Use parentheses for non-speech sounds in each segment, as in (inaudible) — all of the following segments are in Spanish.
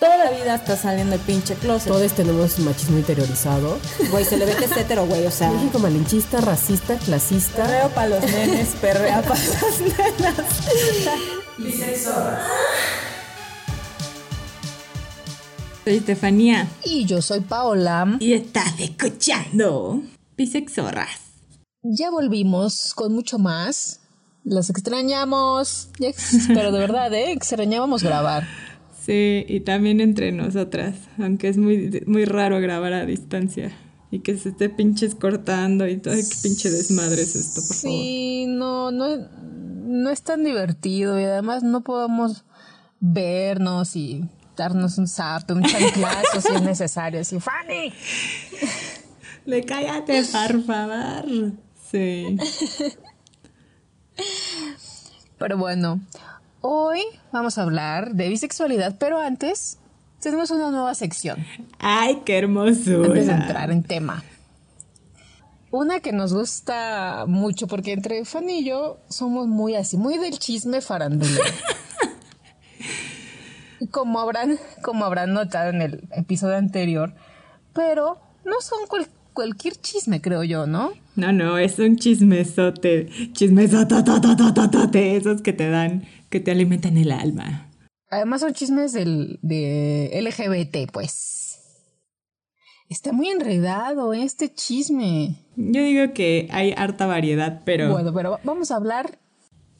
toda la vida está saliendo el pinche closet. Todos tenemos un machismo interiorizado. Güey, se le ve que es hetero, güey, o sea. México malinchista, racista, clasista. Perreo para los nenes, perrea para las nenas. Soy Estefanía Y yo soy Paola. y estás escuchando Bisexorras. Ya volvimos con mucho más. Las extrañamos. Pero de verdad, ¿eh? Extrañábamos grabar. Sí, y también entre nosotras, aunque es muy, muy raro grabar a distancia y que se esté pinches cortando y todo, qué pinche desmadre es esto, por favor. Sí, no, no, no es tan divertido y además no podemos vernos y darnos un zap, un chanclazo si es necesario. Así, Fanny. Le cállate, por favor. Sí. Pero bueno, hoy vamos a hablar de bisexualidad, pero antes tenemos una nueva sección. Ay, qué antes de hermosura. entrar en tema. Una que nos gusta mucho, porque entre Fanny y yo somos muy así, muy del chisme farandulero. (laughs) como habrán, como habrán notado en el episodio anterior, pero no son cual- cualquier chisme, creo yo, ¿no? No, no, es un chismesote. Chismesotototototote. Esos que te dan, que te alimentan el alma. Además son chismes del, de LGBT, pues. Está muy enredado este chisme. Yo digo que hay harta variedad, pero, Bueno, pero vamos a hablar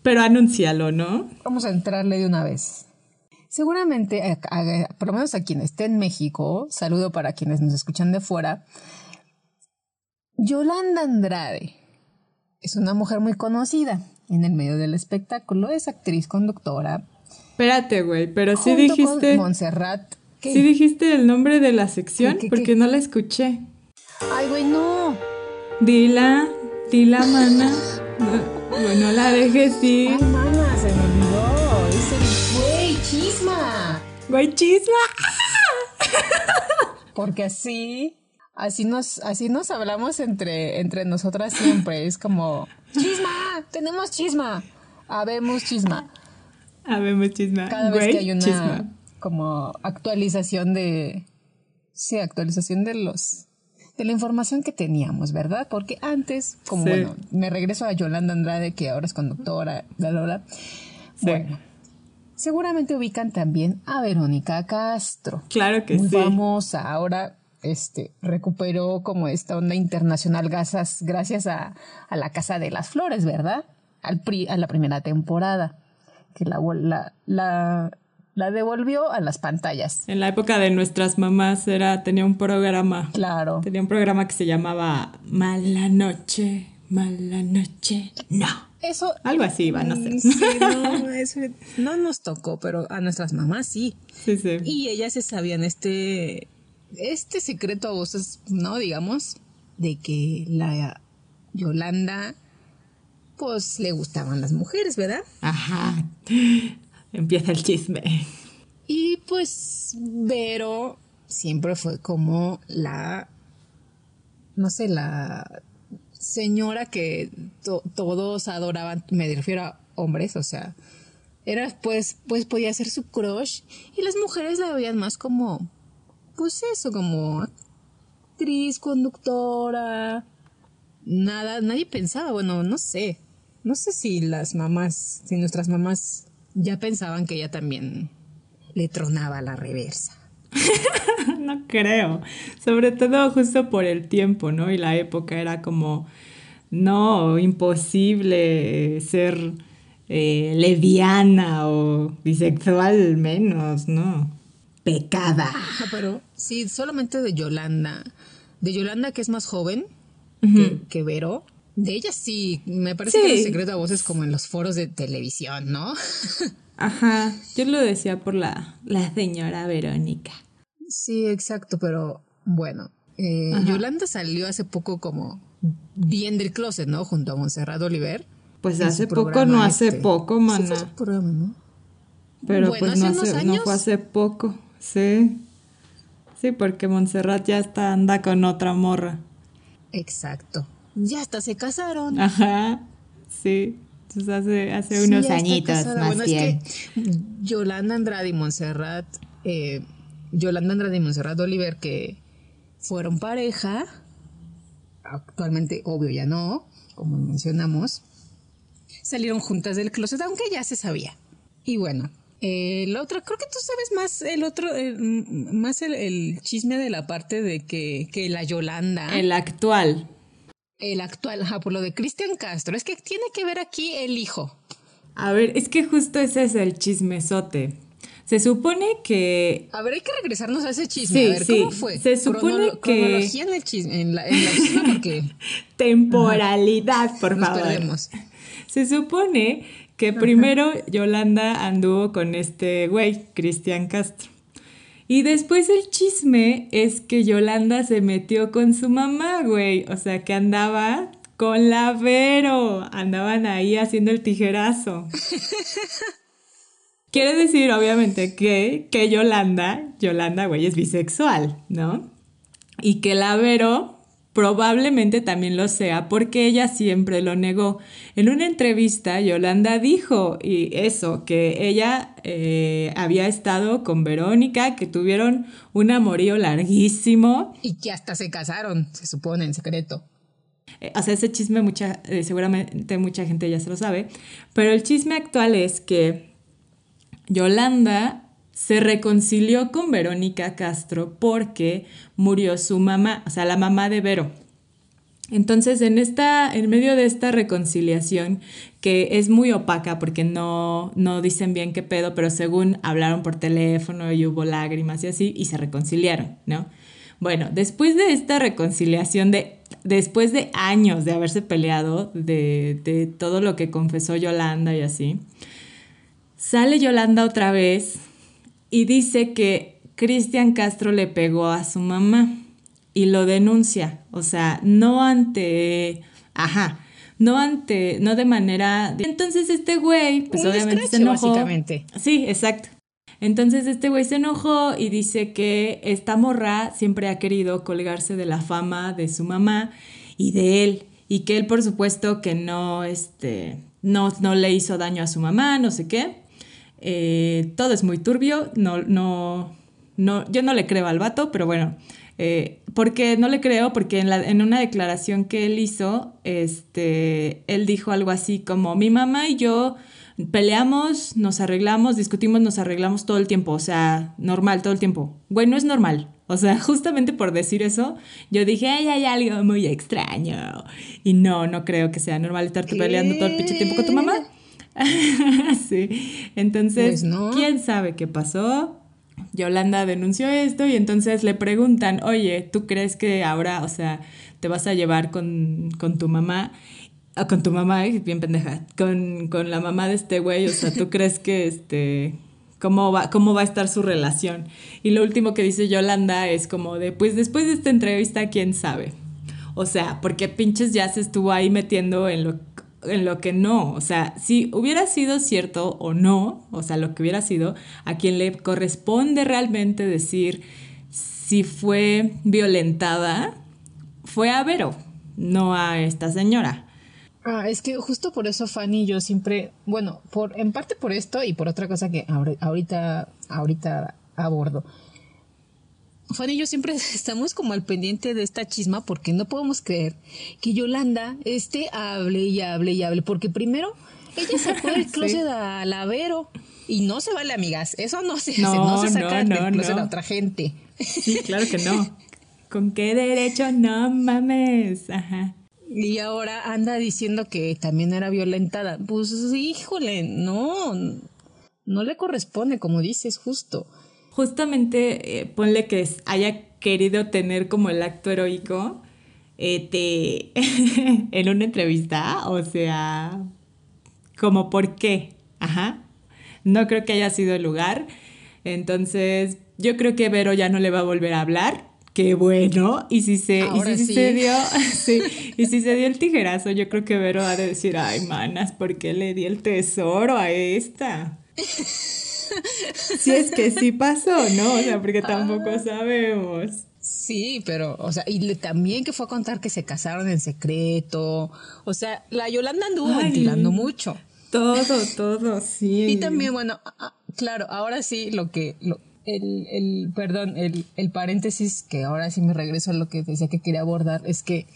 pero anúncialo, ¿no? Vamos a entrarle de una vez. Seguramente, a- a- por lo menos a quien esté en México, saludo para quienes nos escuchan de fuera, Yolanda Andrade es una mujer muy conocida en el medio del espectáculo, es actriz, conductora. Espérate, güey, pero sí dijiste... Montserrat. ¿Qué? ¿Sí dijiste el nombre de la sección? ¿Qué, qué, Porque no la escuché. Ay, güey, no. Dila, dila, mana. No, no la dejes ir. Ay, mana, se me olvidó. Es el güey, chisma. Güey, chisma. Porque así, así nos, así nos hablamos entre, entre nosotras siempre. Es como, chisma, tenemos chisma, habemos chisma. Habemos chisma. Cada vez que hay una chisma. como actualización de, sí, actualización de los, de la información que teníamos, ¿verdad? Porque antes, como Sí. bueno, me regreso a Yolanda Andrade, que ahora es conductora, bla, bla, bla. Bueno, seguramente ubican también a Verónica Castro Claro que muy sí. famosa. Ahora este, recuperó como esta onda internacional gasas, gracias a, a la Casa de las Flores, ¿verdad? Al pri- a la primera temporada, que la, la, la, la devolvió a las pantallas. En la época de nuestras mamás era, tenía un programa. Claro. Tenía un programa que se llamaba Mala Noche, Mala Noche. No. Eso... Algo así iba, no sé. Mm, Sí, no, (laughs) eso no nos tocó, pero a nuestras mamás sí. Sí, sí. Y ellas se sabían este, este secreto a voces, ¿no? Digamos, de que la Yolanda, pues le gustaban las mujeres, ¿verdad? Ajá. Empieza el chisme. Y pues Vero siempre fue como la, no sé, la señora que to- todos adoraban, me refiero a hombres, o sea, era pues, pues podía ser su crush y las mujeres la veían más como, pues eso, como actriz, conductora, nada, nadie pensaba, bueno, no sé, no sé si las mamás, si nuestras mamás ya pensaban que ella también le tronaba la reversa. (laughs) No creo. Sobre todo justo por el tiempo, ¿no? Y la época era como, no, imposible ser eh, leviana o bisexual menos, ¿no? Pecada. Pero sí, solamente de Yolanda, de Yolanda que es más joven que, que Vero, de ella sí, me parece que Sí. el secreto a voces como en los foros de televisión, ¿no? (laughs) Ajá, yo lo decía por la, la señora Verónica. Sí, exacto, pero bueno, eh, Yolanda salió hace poco como bien del closet, ¿no? Junto a Montserrat Oliver. Pues hace poco, no hace este. poco, Sí, fue su programa, ¿no? Pero Bueno, pues no, hace unos hace- no años. fue hace poco, sí. Sí, porque Montserrat ya está, anda con otra morra. Exacto. Ya hasta se casaron. Ajá, sí. Entonces hace, hace Sí, unos añitos más Bueno, bien. Es que Yolanda Andrade y Montserrat, eh, Yolanda Andrade y Monserrat Oliver, que fueron pareja, actualmente obvio ya no, como mencionamos, salieron juntas del closet, aunque ya se sabía. Y bueno, el otro, creo que tú sabes más el otro, el- más el, el chisme de la parte de que, que la Yolanda, el, El actual. actual, ajá, por lo de Cristian Castro, es que tiene que ver aquí el hijo. A ver, es que justo ese es el chismesote. Se supone que A ver, hay que regresarnos a ese chisme. Sí, a ver, sí. ¿cómo fue? Se supone que- Cronología en el chisme, en la, en la chisme porque (laughs) temporalidad, por nos favor. perdemos. Se supone que primero Yolanda anduvo con este güey, Cristian Castro. Y después el chisme es que Yolanda se metió con su mamá, güey. O sea, que andaba con la Vero. Andaban ahí haciendo el tijerazo. (laughs) Quiere decir, obviamente, que, que Yolanda, Yolanda, güey, es bisexual, ¿no? Y que la Vero probablemente también lo sea porque ella siempre lo negó. En una entrevista, Yolanda dijo y eso, que ella eh, había estado con Verónica, que tuvieron un amorío larguísimo. Y que hasta se casaron, se supone, en secreto. Eh, o sea, ese chisme mucha, eh, seguramente mucha gente ya se lo sabe, pero el chisme actual es que Yolanda se reconcilió con Verónica Castro porque murió su mamá, o sea, la mamá de Vero. Entonces, en esta, en medio de esta reconciliación, que es muy opaca porque no, no dicen bien qué pedo, pero según hablaron por teléfono y hubo lágrimas y así, y se reconciliaron, ¿no? Bueno, después de esta reconciliación, de, después de años de haberse peleado, de, de todo lo que confesó Yolanda y así, sale Yolanda otra vez y dice que Cristian Castro le pegó a su mamá y lo denuncia, o sea, no ante, ajá, no ante, no de manera, entonces este güey, pues Un obviamente se enojó. básicamente. Sí, exacto. Entonces este güey se enojó y dice que esta morra siempre ha querido colgarse de la fama de su mamá y de él y que él por supuesto que no, este, no, no le hizo daño a su mamá, no sé qué. Eh, todo es muy turbio, no, no, no, yo no le creo al vato, pero bueno, eh, porque no le creo, porque en, la, en una declaración que él hizo, este, él dijo algo así como, mi mamá y yo peleamos, nos arreglamos, discutimos, nos arreglamos todo el tiempo, o sea, normal, todo el tiempo. Güey, no es normal. O sea, (laughs) justamente por decir eso, yo dije, ay, hay algo muy extraño. Y no, no creo que sea normal estarte peleando todo el pinche tiempo con tu mamá. (laughs) sí. Entonces, Pues no. ¿quién sabe qué pasó? Yolanda denunció esto y entonces le preguntan, oye, ¿tú crees que ahora, o sea, te vas a llevar con, con tu mamá? Ah, con tu mamá, bien pendeja, con, con la mamá de este güey, o sea, ¿tú (laughs) crees que este, cómo va, cómo va a estar su relación? Y lo último que dice Yolanda es como de, pues después de esta entrevista, ¿quién sabe? O sea, porque pinches ya se estuvo ahí metiendo en lo, en lo que no. O sea, si hubiera sido cierto o no, o sea, lo que hubiera sido, a quien le corresponde realmente decir si fue violentada, fue a Vero, no a esta señora. Ah, es que justo por eso Fanny yo siempre, bueno, por en parte por esto y por otra cosa que ahori- ahorita ahorita abordo. Fanny y yo siempre (laughs) estamos como al pendiente de esta chisma porque no podemos creer que Yolanda esté hable y hable y hable porque primero ella sacó (laughs) Sí. closet a Lavero y no se vale, amigas, eso no se hace, No, no se saca no, del no, closet a otra gente. Sí, claro que no. (laughs) ¿Con qué derecho? No mames. Ajá. Y ahora anda diciendo que también era violentada. Pues híjole, no, no le corresponde, como dices, justo. Justamente eh, ponle que haya querido tener como el acto heroico eh, te- (laughs) en una entrevista, o sea, como por qué, ajá. No creo que haya sido el lugar. Entonces, yo creo que Vero ya no le va a volver a hablar. Qué bueno. Y si se, y si sí. se dio, (laughs) (laughs) sí, y si se dio el tijerazo, yo creo que Vero ha de decir, ay, manas, ¿por qué le di el tesoro a esta? (laughs) Si es que sí pasó, ¿no? O sea, porque tampoco sabemos. Sí, pero, o sea, y le- también que fue a contar que se casaron en secreto. O sea, la Yolanda anduvo Ay. ventilando mucho. Todo, todo, sí. (laughs) Y también, bueno, ah, ah, claro, ahora sí lo que, lo- el, el perdón, el, el paréntesis, que ahora sí me regreso a lo que decía que quería abordar, es que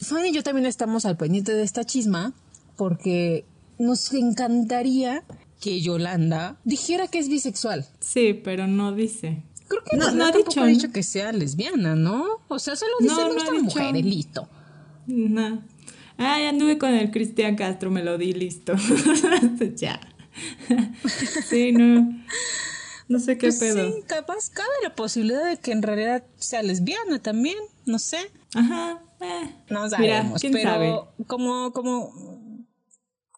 Fanny y yo también estamos al pendiente de esta chisma, porque nos encantaría que Yolanda dijera que es bisexual. Sí, pero no dice. Creo que No, no, no ha dicho, ha ¿no? dicho que sea lesbiana, ¿no? O sea, solo dice No, no dicho. mujeres, listo. No. Ay, anduve con el Cristian Castro, me lo di listo. (laughs) ya. sí, no. No sé qué Pues pedo. sí, capaz cabe la posibilidad de que en realidad sea lesbiana también, no sé. Ajá. eh. No Mira, sabemos, quién pero sabe. como, como,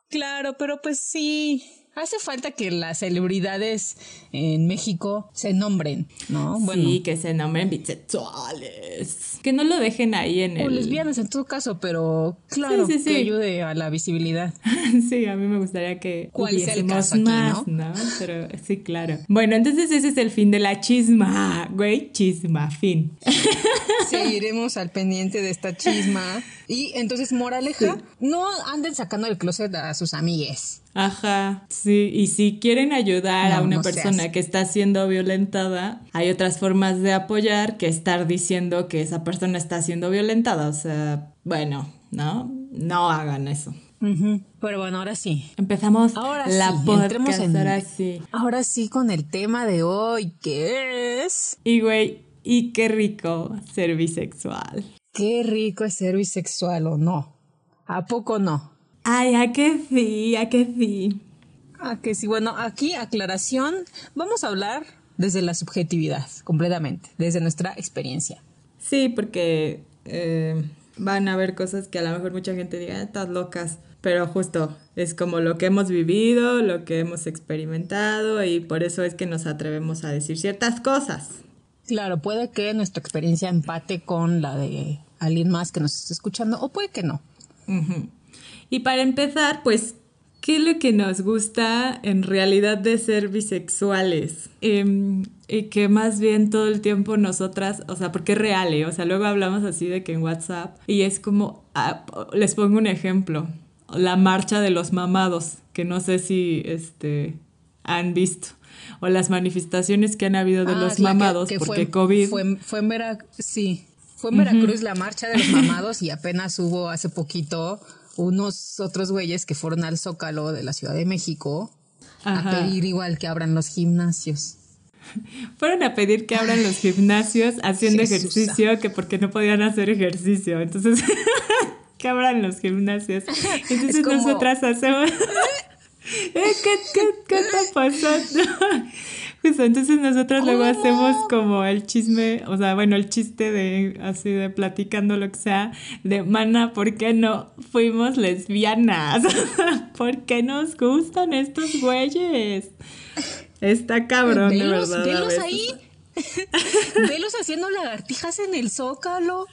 claro, pero pues sí, hace falta que las celebridades en México se nombren, ¿no? Bueno, Sí, que se nombren bisexuales. Que no lo dejen ahí en o el. lesbianas en todo caso, pero claro, Sí, sí, sí. que ayude a la visibilidad. (laughs) Sí, a mí me gustaría que ¿Cuál sea el caso aquí, más, ¿no? Pero sí, claro. Bueno, entonces ese es el fin de la chisma, güey, chisma, fin. (laughs) Seguiremos al pendiente de esta chisma. Y entonces, moraleja, no anden sacando el closet a sus amigues. Ajá, sí, y si quieren ayudar a una no persona que está siendo violentada, hay otras formas de apoyar que estar diciendo que esa persona está siendo violentada. O sea, bueno, ¿no? No hagan eso. Pero bueno, ahora sí. Empezamos Ahora la sí, podcast, en- ahora sí. Ahora sí con el tema de hoy, que es... Y güey, y qué rico ser bisexual. Qué rico es ser bisexual o no. ¿A poco no? Ay, a qué sí, a qué sí. Ah, que sí, bueno, aquí aclaración, vamos a hablar desde la subjetividad, completamente, desde nuestra experiencia. Sí, porque eh, van a haber cosas que a lo mejor mucha gente diga, "Ah, estás locas. Pero justo es como lo que hemos vivido, lo que hemos experimentado y por eso es que nos atrevemos a decir ciertas cosas. Claro, puede que nuestra experiencia empate con la de alguien más que nos esté escuchando, o puede que no. Y para empezar, pues, ¿qué es lo que nos gusta en realidad de ser bisexuales? Em, y que más bien todo el tiempo nosotras, o sea, porque es real, ¿eh? O sea, luego hablamos así de que en WhatsApp y es como, ah, les pongo un ejemplo, la marcha de los mamados, que no sé si este, han visto, o las manifestaciones que han habido de Ah, los que- mamados, que porque fue, COVID... Fue, fue en Vera- sí, fue en Veracruz la marcha de los mamados y apenas hubo hace poquito unos otros güeyes que fueron al Zócalo de la Ciudad de México Ajá. a pedir igual que abran los gimnasios. (laughs) Fueron a pedir que abran los gimnasios haciendo Jesús. ejercicio, que porque no podían hacer ejercicio. Entonces, (laughs) que abran los gimnasios. (laughs) Entonces Es como- nosotras hacemos... Eh, ¿Qué, qué, qué está pasando? (laughs) Justo, entonces nosotros luego ¿Cómo? hacemos como el chisme, o sea, bueno, el chiste de así de platicando lo que sea, de mana, ¿por qué no fuimos lesbianas? (laughs) ¿Por qué nos gustan estos güeyes? Está cabrón, de velos, verdad. a velos ahí. (laughs) velos haciendo lagartijas en el Zócalo.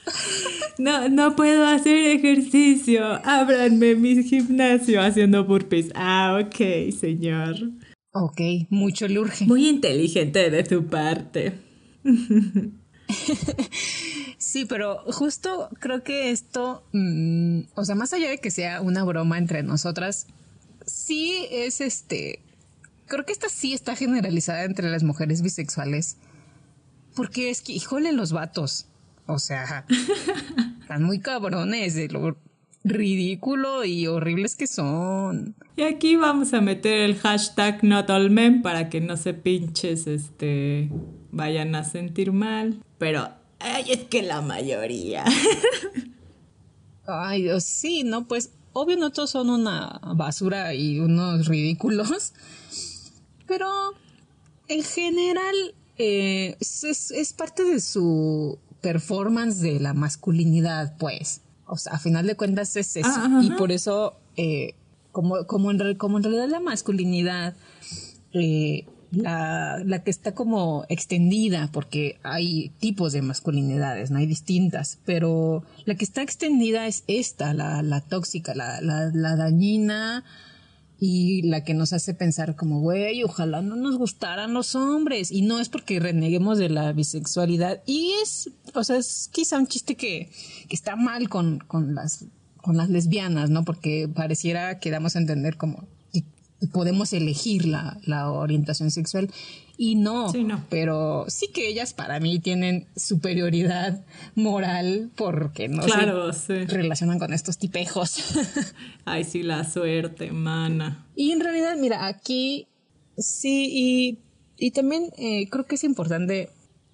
No, no puedo hacer ejercicio. Ábranme mi gimnasio haciendo burpees. Ah, ok, señor. Ok, mucho le urge. Muy inteligente de tu parte. (laughs) Sí, pero justo creo que esto, mm, o sea, más allá de que sea una broma entre nosotras, sí es este, creo que esta sí está generalizada entre las mujeres bisexuales, porque es que, híjole, los vatos, o sea, (laughs) están muy cabrones de lo ridículo y horribles que son. Y aquí vamos a meter el hashtag not all men para que no se pinches, este, vayan a sentir mal. Pero, ay, es que la mayoría. (laughs) Ay, Dios, sí, no, pues obvio no todos son una basura y unos ridículos, pero en general eh, es, es- parte de su performance de la masculinidad, pues. O sea, a final de cuentas es eso. Ajá. Y por eso, eh, como, como, en, como en realidad la masculinidad eh, la, la que está como extendida, porque hay tipos de masculinidades, no hay distintas, pero la que está extendida es esta, la, la tóxica, la, la, la dañina y la que nos hace pensar como, güey, ojalá no nos gustaran los hombres. Y no es porque reneguemos de la bisexualidad. Y es, o sea, es quizá un chiste que, que está mal con, con las con las lesbianas, ¿no? Porque pareciera que damos a entender como y- podemos elegir la, la orientación sexual. Y no, Sí, no. pero sí que ellas para mí tienen superioridad moral porque no Claro, se sí. relacionan con estos tipejos. (laughs) Ay, sí, la suerte, mana. y en realidad, mira, aquí sí, y, y también eh, creo que es importante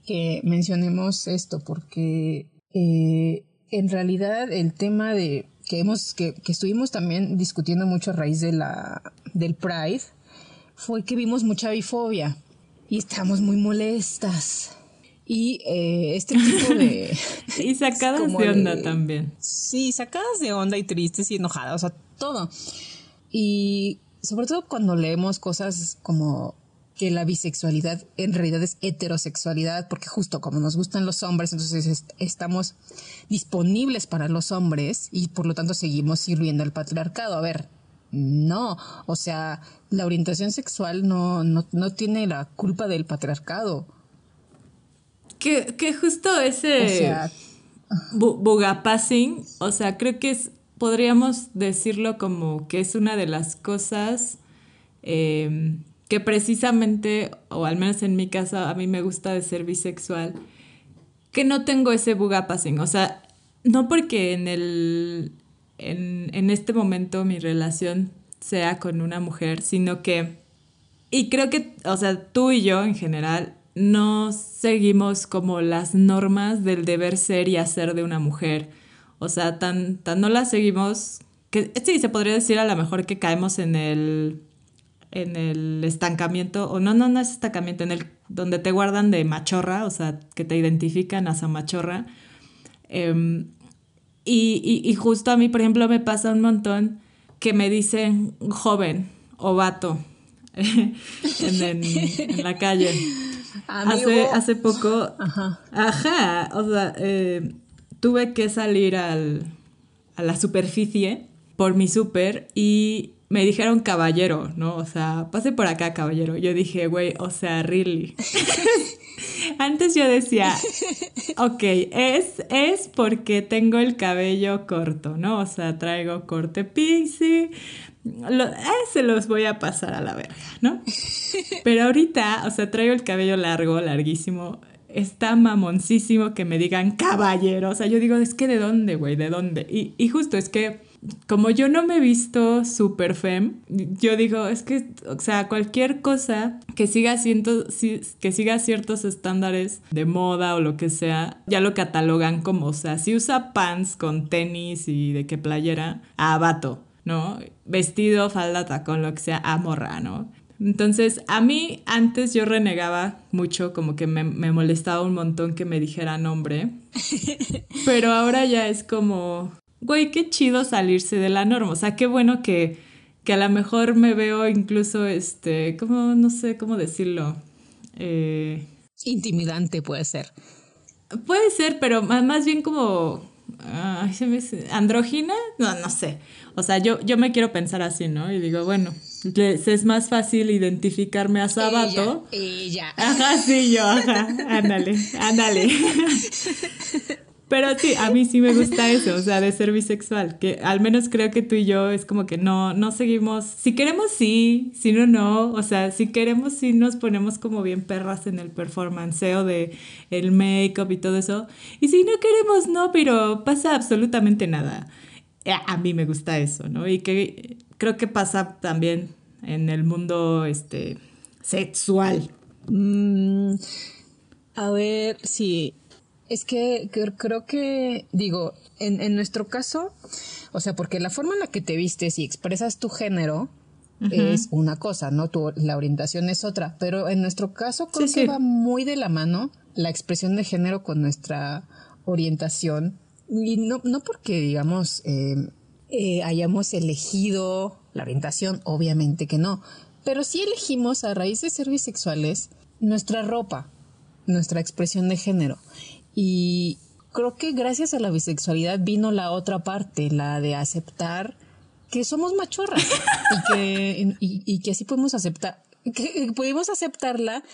que mencionemos esto porque eh, en realidad el tema de que hemos que, que estuvimos también discutiendo mucho a raíz de la del Pride fue que vimos mucha bifobia y estamos muy molestas y eh, este tipo de (laughs) Y sacadas de onda también. Sí, sacadas de onda y tristes y enojadas, o sea, todo. Y sobre todo cuando leemos cosas como que la bisexualidad en realidad es heterosexualidad, porque justo como nos gustan los hombres, entonces est- estamos disponibles para los hombres y por lo tanto seguimos sirviendo al patriarcado. A ver, no, o sea, la orientación sexual no, no, no tiene la culpa del patriarcado. Que, que justo ese O sea, o sea, creo que es, podríamos decirlo como que es una de las cosas eh, que precisamente, o al menos en mi caso, a mí me gusta de ser bisexual, que no tengo ese bugapassing, o sea, no porque en el, en, en este momento mi relación sea con una mujer, sino que y creo que, o sea, tú y yo en general no seguimos como las normas del deber ser y hacer de una mujer. O sea, tan, tan no las seguimos que sí, se podría decir a lo mejor que caemos en el en el estancamiento, o no, no, no es estancamiento, en el donde te guardan de machorra, o sea, que te identifican a machorra. Em, y, y- y justo a mí, por ejemplo, me pasa un montón que me dicen joven o vato (laughs) en, en- en la calle. Hace, hace poco, Ajá. ajá, o sea, eh, tuve que salir al, a la superficie por mi súper y me dijeron caballero, ¿no? O sea, pase por acá, caballero. Yo dije, güey, o sea, really. (laughs) Antes yo decía, (laughs) ok, es, es porque tengo el cabello corto, ¿no? O sea, traigo corte pixie. Lo, eh, se los voy a pasar a la verga, ¿no? (laughs) Pero ahorita, o sea, traigo el cabello largo, larguísimo. Está mamoncísimo que me digan caballero. O sea, yo digo, es que de dónde, güey, de dónde. Y, y justo es que, como yo no me he visto super fem, yo digo, es que, o sea, cualquier cosa que siga, que siga ciertos estándares de moda o lo que sea, ya lo catalogan como, o sea, si usa pants con tenis y de qué playera, a vato. ¿no? Vestido, falda, tacón, lo que sea, a morra, ¿no? Entonces, a mí antes yo renegaba mucho, como que me, me molestaba un montón que me dijeran hombre, (laughs) pero ahora ya es como, güey, qué chido salirse de la norma, o sea, qué bueno que, que a lo mejor me veo incluso, este, como, no sé cómo decirlo, eh, Intimidante puede ser. Puede ser, pero más bien como. ay, se me hace- ¿Andrógina? No, no sé. O sea, yo, yo me quiero pensar así, ¿no? Y digo, bueno, les es más fácil identificarme a Sabato. Ella. ella. Ajá, sí, yo, ajá. Ándale, ándale. (laughs) Pero sí, a mí sí me gusta eso, o sea, de ser bisexual, que al menos creo que tú y yo es como que no, no seguimos, si queremos sí, si no, no, o sea, si queremos sí nos ponemos como bien perras en el performanceo de el make-up y todo eso, y si no queremos no, pero pasa absolutamente nada. Eh, A mí me gusta eso, ¿no? Y que creo que pasa también en el mundo, este, sexual. Mm, a ver, sí. Es que cre- creo que, digo, en, en nuestro caso, o sea, porque la forma en la que te vistes y expresas tu género es una cosa, ¿no? Tu, la orientación es otra. Pero en nuestro caso creo Sí, que sí. va muy de la mano la expresión de género con nuestra orientación. Y no, no porque, digamos, eh, eh, hayamos elegido la orientación, obviamente que no. Pero sí elegimos a raíz de ser bisexuales nuestra ropa, nuestra expresión de género. Y creo que gracias a la bisexualidad vino la otra parte, la de aceptar que somos machorras y que, y, y que así podemos aceptar, que podemos aceptarla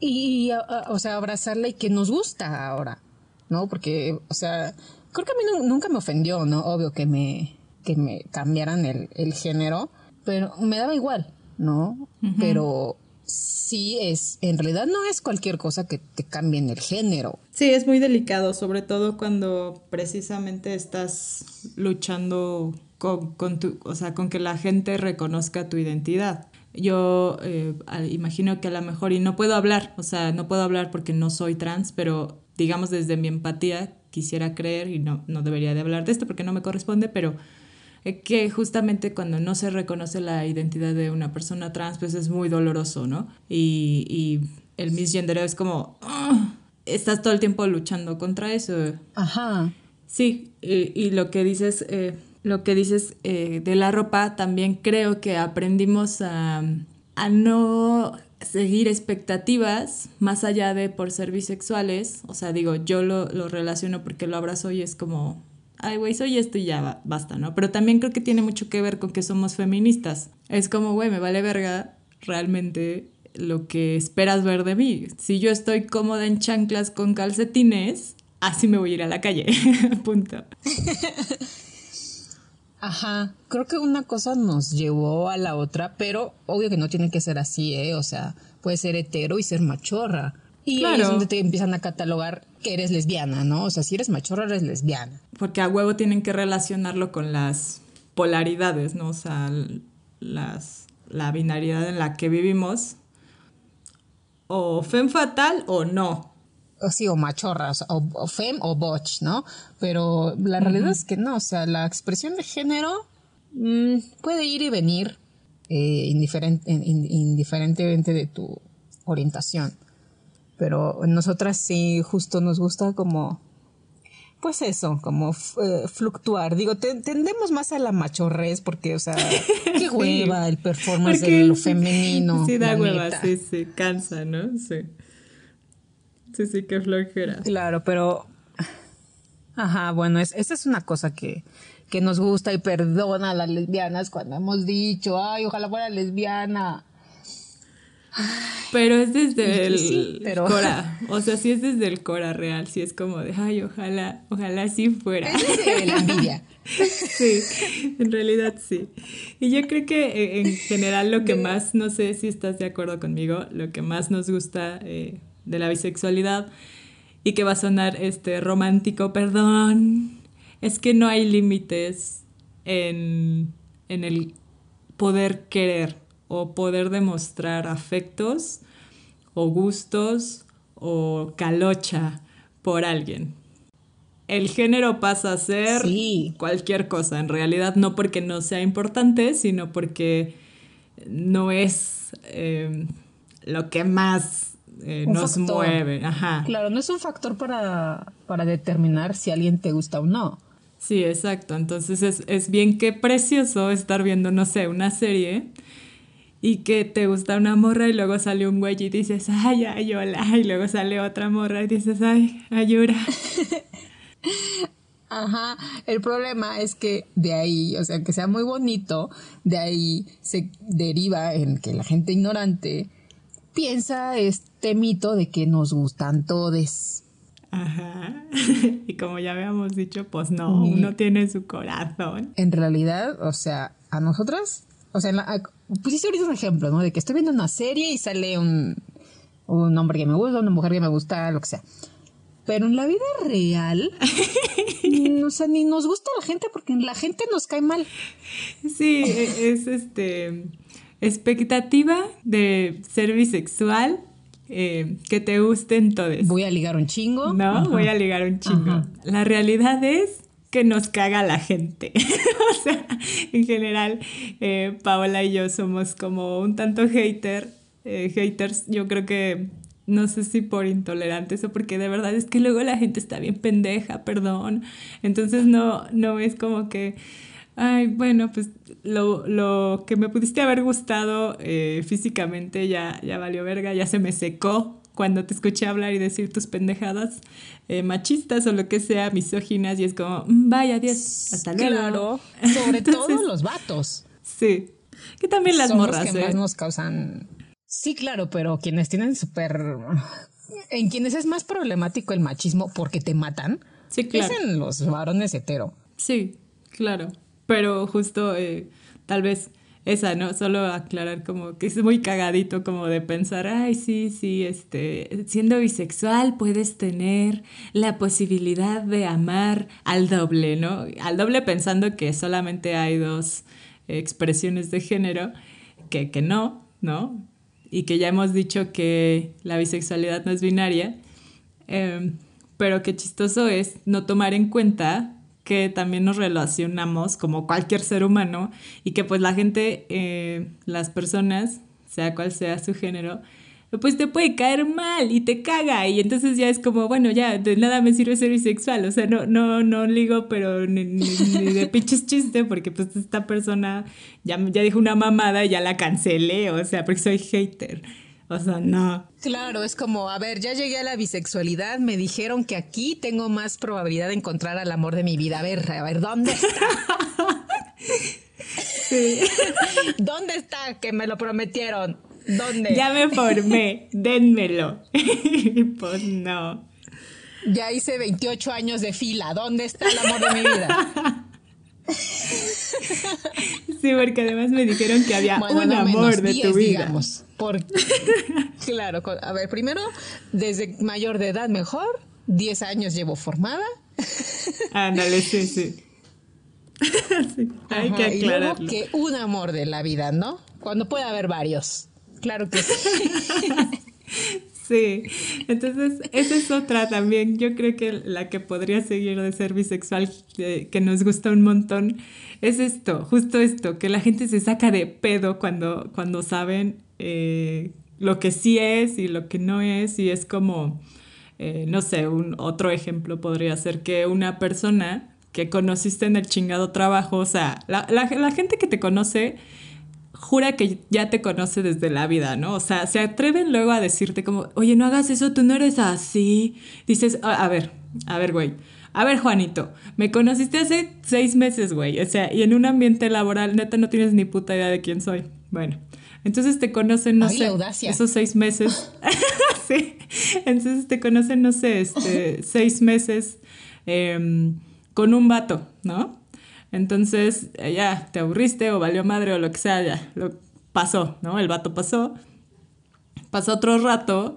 y, o sea, abrazarla y que nos gusta ahora, ¿no? Porque, o sea, creo que a mí nu- nunca me ofendió, ¿no? Obvio que me, que me cambiaran el, el género, pero me daba igual, ¿no? Pero sí es, en realidad no es cualquier cosa que te cambie en el género. Sí, es muy delicado, sobre todo cuando precisamente estás luchando con, con tu, o sea, con que la gente reconozca tu identidad. Yo eh, imagino que a lo mejor, y no puedo hablar, o sea, no puedo hablar porque no soy trans, pero digamos desde mi empatía quisiera creer, y no, no debería de hablar de esto porque no me corresponde, pero que justamente cuando no se reconoce la identidad de una persona trans, pues es muy doloroso, ¿no? Y, y el misgendereo es como, "Ah", estás todo el tiempo luchando contra eso. Ajá. Sí, y, y lo que dices, eh, lo que dices eh, de la ropa, también creo que aprendimos a, a no seguir expectativas más allá de por ser bisexuales. O sea, digo, yo lo, lo relaciono porque lo abrazo y es como, ay, güey, soy esto y ya ba- basta, ¿no? Pero también creo que tiene mucho que ver con que somos feministas. Es como, güey, me vale verga realmente lo que esperas ver de mí. Si yo estoy cómoda en chanclas con calcetines, así me voy a ir a la calle. (laughs) Punto. (laughs) Ajá, creo que una cosa nos llevó a la otra, pero obvio que no tiene que ser así, ¿eh? O sea, puede ser hetero y ser machorra. Y ahí Claro. es donde te empiezan a catalogar que eres lesbiana, ¿no? O sea, si eres machorra, eres lesbiana. Porque a huevo tienen que relacionarlo con las polaridades, ¿no? O sea, las, la binariedad en la que vivimos. O fem fatal o no. O sí, o machorra, o, o- fem o botch, ¿no? Pero la realidad es que no, o sea, la expresión de género mm, puede ir y venir eh, indiferen- in- in- indiferentemente de tu orientación. Pero nosotras sí, justo nos gusta como, pues eso, como eh, fluctuar. Digo, te- tendemos más a la machorrez porque, o sea, (laughs) qué hueva el performance de lo femenino. Sí, da hueva, neta. sí, sí, cansa, ¿no? Sí. Sí, sí, qué flojera. Claro, pero. Ajá, bueno, es, esa es una cosa que, que nos gusta y perdona a las lesbianas cuando hemos dicho, ay, ojalá fuera lesbiana. Pero es desde el que sí, pero- Cora. O sea, sí es desde el Cora real. Sí es como de, ay, ojalá, ojalá sí fuera. Es de la envidia. (laughs) Sí, en realidad sí. Y yo creo que eh, en general lo que más, no sé si estás de acuerdo conmigo, lo que más nos gusta eh, de la bisexualidad y que va a sonar este romántico, perdón, es que no hay límites en, en el poder querer o poder demostrar afectos o gustos o calocha por alguien. El género pasa a ser Sí. cualquier cosa, en realidad no porque no sea importante, sino porque no es eh, lo que más eh, nos factor. mueve. Ajá. Claro, no es un factor para, para determinar si alguien te gusta o no. Sí, exacto. Entonces es, es bien que precioso estar viendo, no sé, una serie y que te gusta una morra y luego sale un güey y dices, ay, ay, hola, y luego sale otra morra y dices, ay, ayura. (laughs) Ajá, el problema es que de ahí, o sea, que sea muy bonito, de ahí se deriva en que la gente ignorante piensa este mito de que nos gustan todes. Ajá. (laughs) Y como ya habíamos dicho, pues no, uno tiene su corazón. En realidad, o sea, a nosotras, o sea, la- pusiste ahorita un ejemplo, ¿no? De que estoy viendo una serie y sale un, un hombre que me gusta, una mujer que me gusta, lo que sea. Pero en la vida real, (laughs) o sea, ni nos gusta la gente porque la gente nos cae mal. Sí, e- es este expectativa de ser bisexual, eh, que te gusten todos. Voy a ligar un chingo. No, Ajá. voy a ligar un chingo. La realidad es que nos caga la gente. (laughs) o sea, en general, eh, Paola y yo somos como un tanto hater, eh, haters. Yo creo que no sé si por intolerantes o porque de verdad es que luego la gente está bien pendeja, perdón. Entonces no, no es como que, ay, bueno, pues lo, lo que me pudiste haber gustado eh, físicamente ya, ya valió verga, ya se me secó cuando te escuché hablar y decir tus pendejadas eh, machistas o lo que sea, misóginas, y es como, "Mm, vaya, adiós, hasta luego. Claro, (laughs) sobre Entonces, todo los vatos. Sí. Que también las Son los morras, que ¿eh? más nos causan. Sí, claro, pero quienes tienen súper. En quienes es más problemático el machismo porque te matan, Sí, claro. es en los varones hetero. Sí, claro. Pero justo eh, tal vez esa, ¿no? Solo aclarar como que es muy cagadito como de pensar, ay, sí, sí, este, siendo bisexual puedes tener la posibilidad de amar al doble, ¿no? Al doble pensando que solamente hay dos expresiones de género, que, que no, ¿no? Y que ya hemos dicho que la bisexualidad no es binaria, em, pero qué chistoso es no tomar en cuenta que también nos relacionamos como cualquier ser humano y que pues la gente, eh, las personas, sea cual sea su género, pues te puede caer mal y te caga. Y entonces ya es como, bueno, ya de nada me sirve ser bisexual, o sea, no, no, no ligo, pero ni, de pinches chiste porque pues esta persona ya, ya dijo una mamada y ya la cancelé, o sea, porque soy hater. O sea, no. Claro, es como, a ver, ya llegué a la bisexualidad, me dijeron que aquí tengo más probabilidad de encontrar al amor de mi vida. A ver, a ver, ¿dónde está? (laughs) sí. (laughs) ¿Dónde está que me lo prometieron? ¿Dónde? Ya me formé, denmelo. (laughs) pues no. Ya hice 28 años de fila, ¿dónde está el amor de mi vida? Sí, porque además me dijeron que había un amor de tu vida. Digamos, (laughs) claro, a ver, primero, desde mayor de edad mejor, 10 años llevo formada. Ándale, sí, (laughs) sí. hay que aclararlo. Y que un amor de la vida, ¿no? Cuando puede haber varios. Claro que sí. (laughs) Sí, entonces esa es otra también. Yo creo que la que podría seguir de ser bisexual, que, nos gusta un montón, es esto, justo esto, que la gente se saca de pedo cuando, cuando saben eh, lo que sí es y lo que no es, y es como, eh, no sé, un otro ejemplo podría ser que una persona que conociste en el chingado trabajo, o sea, la, la gente que te conoce jura que ya te conoce desde la vida, ¿no? O sea, se atreven luego a decirte como, oye, no hagas eso, tú no eres así. Dices, a, ver, a ver, güey. A ver, Juanito, me conociste hace seis meses, güey. O sea, y en un ambiente laboral, neta, no tienes ni puta idea de quién soy. Bueno, entonces te conocen, no sé, esos seis meses. (laughs) sí, entonces te conocen, no sé, este, (laughs) seis meses em, con un vato, ¿no? Entonces, eh, ya, te aburriste o valió madre o lo que sea, ya, lo pasó, ¿no? El vato pasó, pasó otro rato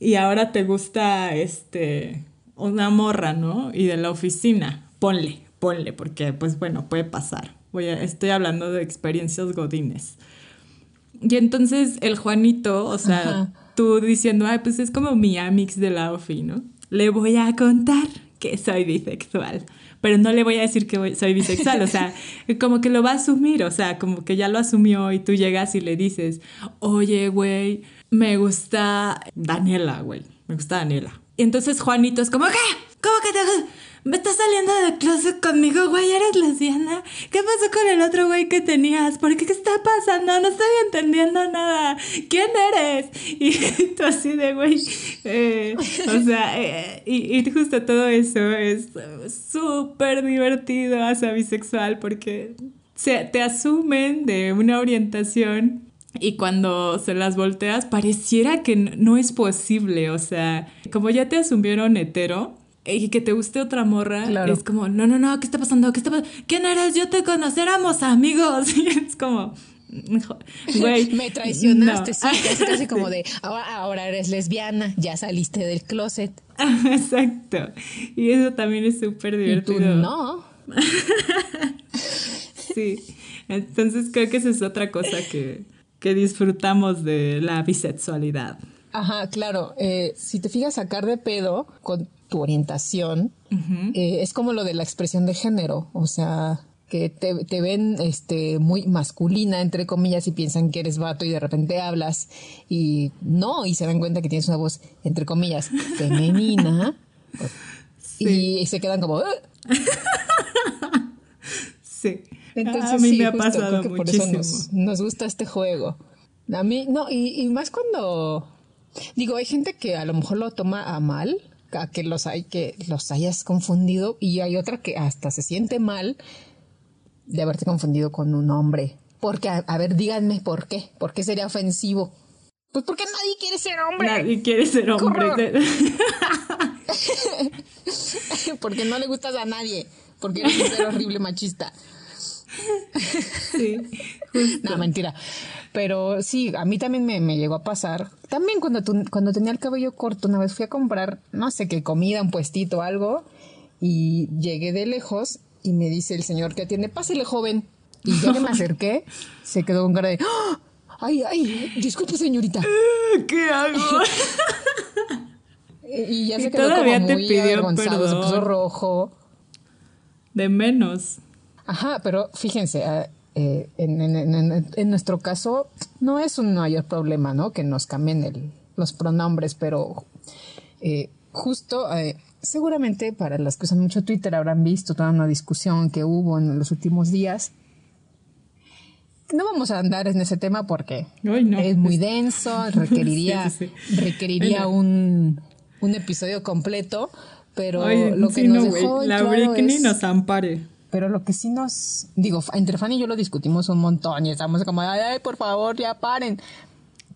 y ahora te gusta, este, una morra, ¿no? Y de la oficina, ponle, ponle, porque, pues bueno, puede pasar. Voy a, estoy hablando de experiencias godines. Y entonces el Juanito, o sea, tú diciendo, ay, pues es como mi amix de la ofi, ¿no? Le voy a contar que soy bisexual pero no le voy a decir que soy bisexual, o sea, (laughs) como que lo va a asumir, o sea, como que ya lo asumió y tú llegas y le dices, oye, güey, me gusta Daniela, güey, me gusta Daniela. Y entonces Juanito es como, ¿qué? ¿Cómo que te ¿Me estás saliendo de clase conmigo, güey? ¿Eres lesbiana? ¿Qué pasó con el otro güey que tenías? ¿Por qué? ¿Qué está pasando? No estoy entendiendo nada. ¿Quién eres? (laughs) Y tú así de, güey. Eh, o sea, eh, y, y, justo todo eso es súper divertido hacia bisexual porque se, te asumen de una orientación y cuando se las volteas pareciera que no es posible, o sea, como ya te asumieron hetero, y que te guste otra morra, es como, no, no, no, ¿qué está pasando? ¿Qué está pasando? ¿Quién eres? Yo te conocí, éramos amigos. (laughs) Y es como, güey. (laughs) Me traicionaste, sí, casi, (laughs) casi como de, ahora, eres lesbiana, ya saliste del closet. Exacto. Y eso también es súper divertido. no. sí. Entonces creo que esa es otra cosa que, que disfrutamos de la bisexualidad. Ajá, claro. Eh, si te fijas, sacar de pedo con tu orientación eh, es como lo de la expresión de género. O sea, que te, ven este, muy masculina, entre comillas, y piensan que eres vato y de repente hablas y no, y se dan cuenta que tienes una voz, entre comillas, (laughs) femenina. Y, se quedan como... sí. Entonces, a mí me ha pasado que por eso nos, gusta este juego. A mí, no, y, y más cuando Digo, hay gente que a lo mejor lo toma a mal, a que los hay que los hayas confundido y hay otra que hasta se siente mal de haberte confundido con un hombre. Porque, a, ver, díganme por qué. ¿Por qué sería ofensivo? Pues porque nadie quiere ser hombre. Nadie quiere ser hombre. (laughs) (laughs) porque no le gustas a nadie. Porque eres un ser horrible machista. (laughs) Sí, justo. No, mentira. Pero sí, a mí también me, me llegó a pasar. También cuando, tu- cuando tenía el cabello corto, una vez fui a comprar, no sé qué, comida, un puestito, algo, y llegué de lejos y me dice el señor que atiende, pásele joven. Y yo que me acerqué, (laughs) se quedó con cara de, ¡Ah! ay, ay, disculpe señorita. (laughs) ¿Qué hago? Y ya Y se quedó todavía como te muy pidió avergonzado, se puso perdón. rojo. De menos. Ajá, pero fíjense, ah, eh, en, en- en- en nuestro caso no es un mayor problema, ¿no? Que nos cambien el- los pronombres, pero eh, justo, eh, seguramente para las que usan mucho Twitter habrán visto toda una discusión que hubo en los últimos días. No vamos a andar en ese tema porque Ay, no. es muy denso, (laughs) requeriría, Sí, sí, sí. requeriría un, un episodio completo, pero Ay, lo que nos no, dejó La claro Britney es- nos ampare. Pero lo que sí nos. Digo, entre Fanny y yo lo discutimos un montón y estamos como, ay, ay, por favor, ya paren.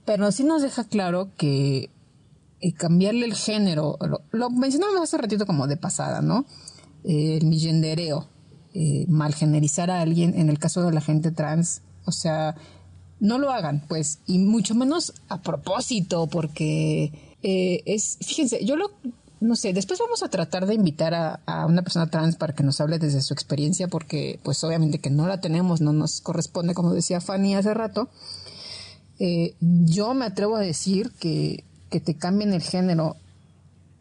Pero sí nos deja claro que eh, cambiarle el género, lo, mencionábamos hace ratito como de pasada, ¿no? Eh, el millendereo, eh, malgenerizar a alguien, en el caso de la gente trans, o sea, no lo hagan, pues, y mucho menos a propósito, porque eh, es, fíjense, yo lo, no sé, después vamos a tratar de invitar a, una persona trans para que nos hable desde su experiencia, porque pues obviamente que no la tenemos, no nos corresponde, como decía Fanny hace rato. Eh, yo me atrevo a decir que, que te cambien el género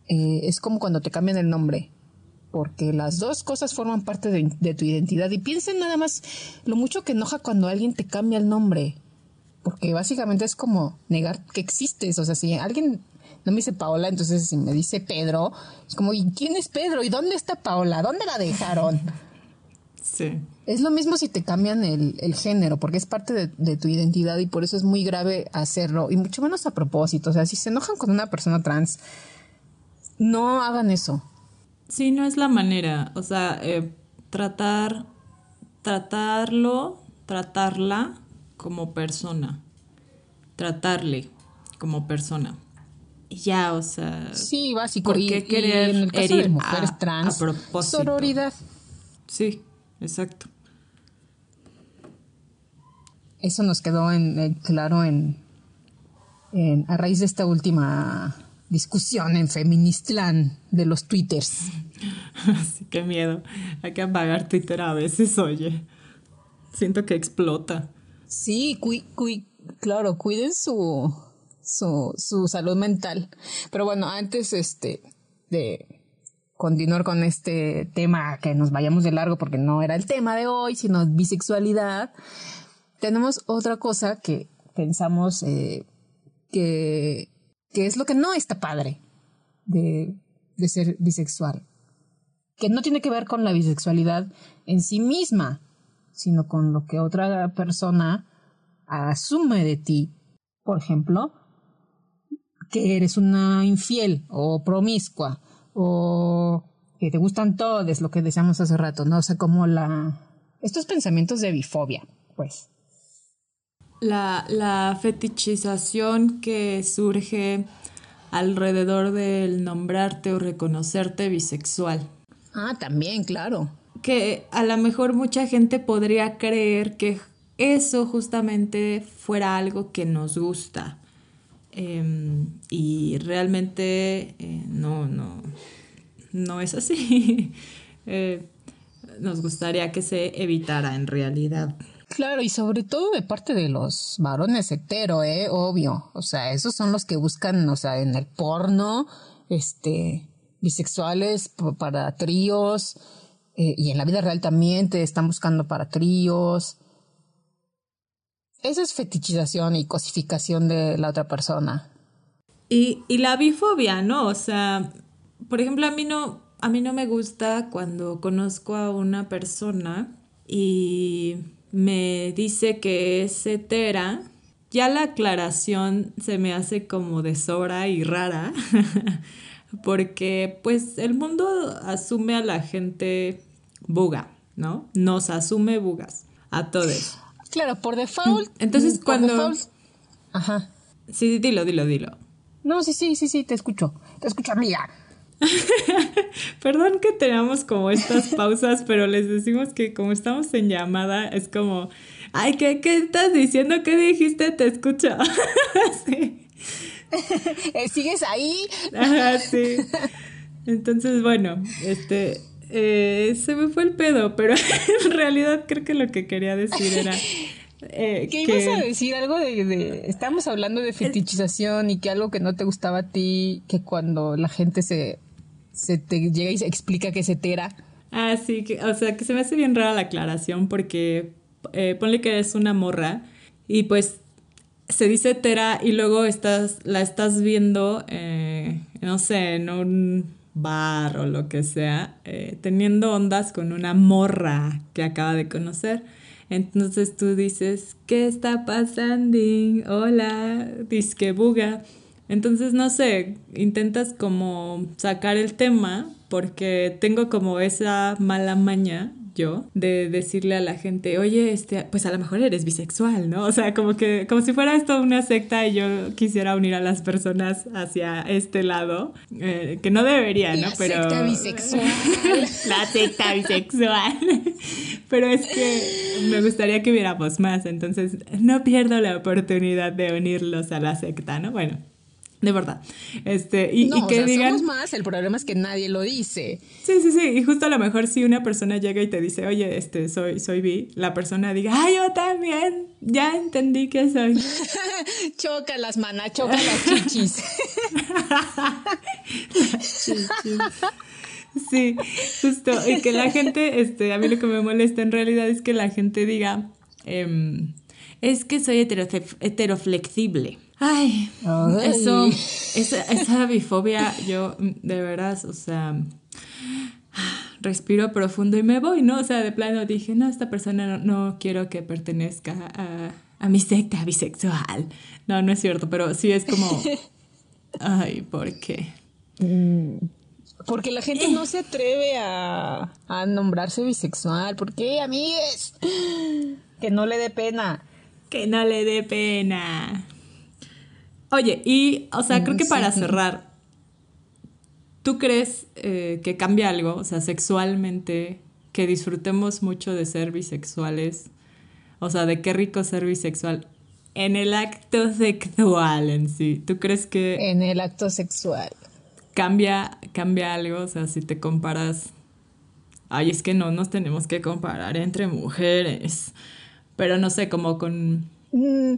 eh, es como cuando te cambian el nombre, porque las dos cosas forman parte de, de tu identidad. Y piensen nada más lo mucho que enoja cuando alguien te cambia el nombre, porque básicamente es como negar que existes. O sea, si alguien no me dice Paola, entonces si me dice Pedro, es como, ¿y quién es Pedro? ¿Y dónde está Paola? ¿Dónde la dejaron? Sí. Es lo mismo si te cambian el, el género, porque es parte de, de tu identidad y por eso es muy grave hacerlo, y mucho menos a propósito. O sea, si se enojan con una persona trans, no hagan eso. Sí, no es la manera. O sea, eh, tratar, tratarlo, tratarla como persona. Tratarle como persona. Y ya, o sea. Sí, básico. ¿Por y, qué y querer en el caso de herir mujeres a- trans, a propósito? sororidad. Sí, exacto. Eso nos quedó en, en claro en, en- a raíz de esta última discusión en Feministland de los twitters. (laughs) Así que miedo. Hay que apagar Twitter a veces, oye. Siento que explota. Sí, cui- cui- claro, cuiden su, su, salud mental. Pero bueno, antes este, de continuar con este tema, que nos vayamos de largo porque no era el tema de hoy, sino bisexualidad, tenemos otra cosa que pensamos eh, que, que es lo que no está padre de, de ser bisexual. Que no tiene que ver con la bisexualidad en sí misma, sino con lo que otra persona asume de ti. Por ejemplo, que eres una infiel o promiscua o que te gustan todos, lo que decíamos hace rato, ¿no? O sea, como la... Estos pensamientos de bifobia, pues. La, la fetichización que surge alrededor del nombrarte o reconocerte bisexual. Ah, también, claro. que a lo mejor mucha gente podría creer que eso justamente fuera algo que nos gusta. Em, y realmente eh, no, no, no es así. (laughs) Eh, nos gustaría que se evitara en realidad. Claro, y sobre todo de parte de los varones hetero, ¿eh? Obvio. O sea, esos son los que buscan, o sea, en el porno, este, bisexuales para tríos, eh, y en la vida real también te están buscando para tríos. Eso es fetichización y cosificación de la otra persona. Y, y la bifobia, ¿no? O sea, por ejemplo, a mí no, a mí no me gusta cuando conozco a una persona y me dice que es hetera. Ya la aclaración se me hace como de sobra y rara, (laughs) porque pues el mundo asume a la gente buga, ¿no? Nos asume bugas, a todos. Claro, por default. Entonces, por cuando- default- Ajá. Sí, dilo, dilo, dilo. No, sí, sí, sí, sí, te escucho. Te escucho, amiga. (laughs) Perdón que tenemos como estas (laughs) pausas, pero les decimos que como estamos en llamada, es como, ay, ¿qué, qué estás diciendo? ¿Qué dijiste? Te escucho. (laughs) sí. Eh, ¿Sigues ahí? Ajá, sí. Entonces, bueno, este, eh, se me fue el pedo, pero (laughs) en realidad creo que lo que quería decir era... (laughs) eh, ¿Qué que- ibas a decir? Algo de, de- Estamos hablando de fetichización y que algo que no te gustaba a ti, que cuando la gente se, se te llega y se explica que se tera. Ah, sí, que, o sea, que se me hace bien rara la aclaración porque eh, ponle que eres una morra y pues se dice tera y luego estás, la estás viendo, eh, no sé, en un bar o lo que sea, eh, teniendo ondas con una morra que acaba de conocer. Entonces tú dices, ¿qué está pasando? Hola, disque buga. Entonces, no sé, intentas como sacar el tema porque tengo como esa mala maña yo de decirle a la gente, oye, este, pues a lo mejor eres bisexual, ¿no? O sea, como que, como si fuera esto una secta y yo quisiera unir a las personas hacia este lado, eh, que no debería, ¿no? La secta bisexual. (laughs) la secta bisexual. Pero es que me gustaría que hubiéramos más, entonces no pierdo la oportunidad de unirlos a la secta, ¿no? Bueno, (laughs) de verdad. Este, y, no, y o que sea, digan. somos más, el problema es que nadie lo dice. Sí, sí, sí. Y justo a lo mejor si una persona llega y te dice, oye, este, soy, soy bi, la persona diga, ah, yo también, ya entendí que soy. (laughs) choca las manas, choca las chichis. (laughs) Sí, justo. Y que la gente, este, a mí lo que me molesta en realidad es que la gente diga, em, es que soy heteroflexible. Ay, Ay. eso, esa, esa bifobia, yo, mm, de veras, o sea, respiro profundo y me voy, ¿no? O sea, de plano dije, no, esta persona no, no quiero que pertenezca a, a mi secta bisexual. No, no es cierto, pero sí es como, ay, ¿por qué? Porque la gente no se atreve a, a nombrarse bisexual. ¿Por qué, amigues? Que no le dé pena. Que no le dé pena. Oye, y, o sea, creo que para cerrar, ¿tú crees eh, que cambia algo, o sea, sexualmente, que disfrutemos mucho de ser bisexuales? O sea, de qué rico ser bisexual en el acto sexual en sí. ¿Tú crees que En el acto sexual. cambia, cambia algo? O sea, si te comparas... Ay, es que no nos tenemos que comparar entre mujeres. Pero no sé, como con Mm,